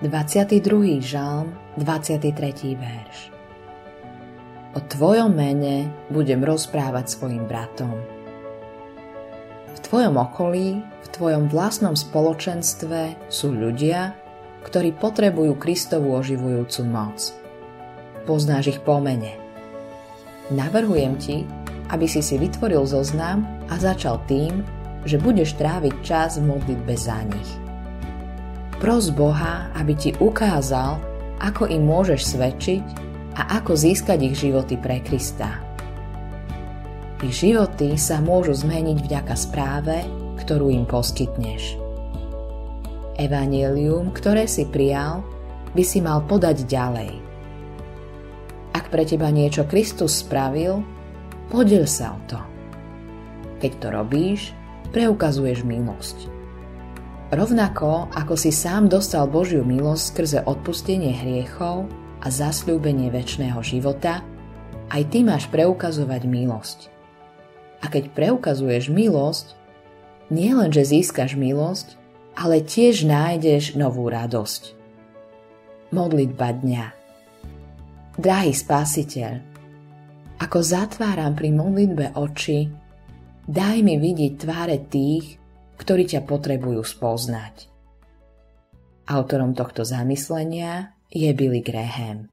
22. žalm, 23. verš. O tvojom mene budem rozprávať svojim bratom. V tvojom okolí, v tvojom vlastnom spoločenstve sú ľudia, ktorí potrebujú Kristovú oživujúcu moc. Poznáš ich po mene. Navrhujem ti, aby si si vytvoril zoznam a začal tým, že budeš tráviť čas v modlitbe za nich. Pros Boha, aby ti ukázal, ako im môžeš svedčiť a ako získať ich životy pre Krista. Ich životy sa môžu zmeniť vďaka správe, ktorú im poskytneš. Evangelium, ktoré si prijal, by si mal podať ďalej. Ak pre teba niečo Kristus spravil, podiel sa o to. Keď to robíš, preukazuješ milosť. Rovnako ako si sám dostal Božiu milosť skrze odpustenie hriechov a zasľúbenie väčšného života, aj ty máš preukazovať milosť. A keď preukazuješ milosť, nie len, že získaš milosť, ale tiež nájdeš novú radosť. Modlitba dňa Drahý spasiteľ, ako zatváram pri modlitbe oči, daj mi vidieť tváre tých, ktorí ťa potrebujú spoznať. Autorom tohto zamyslenia je Billy Graham.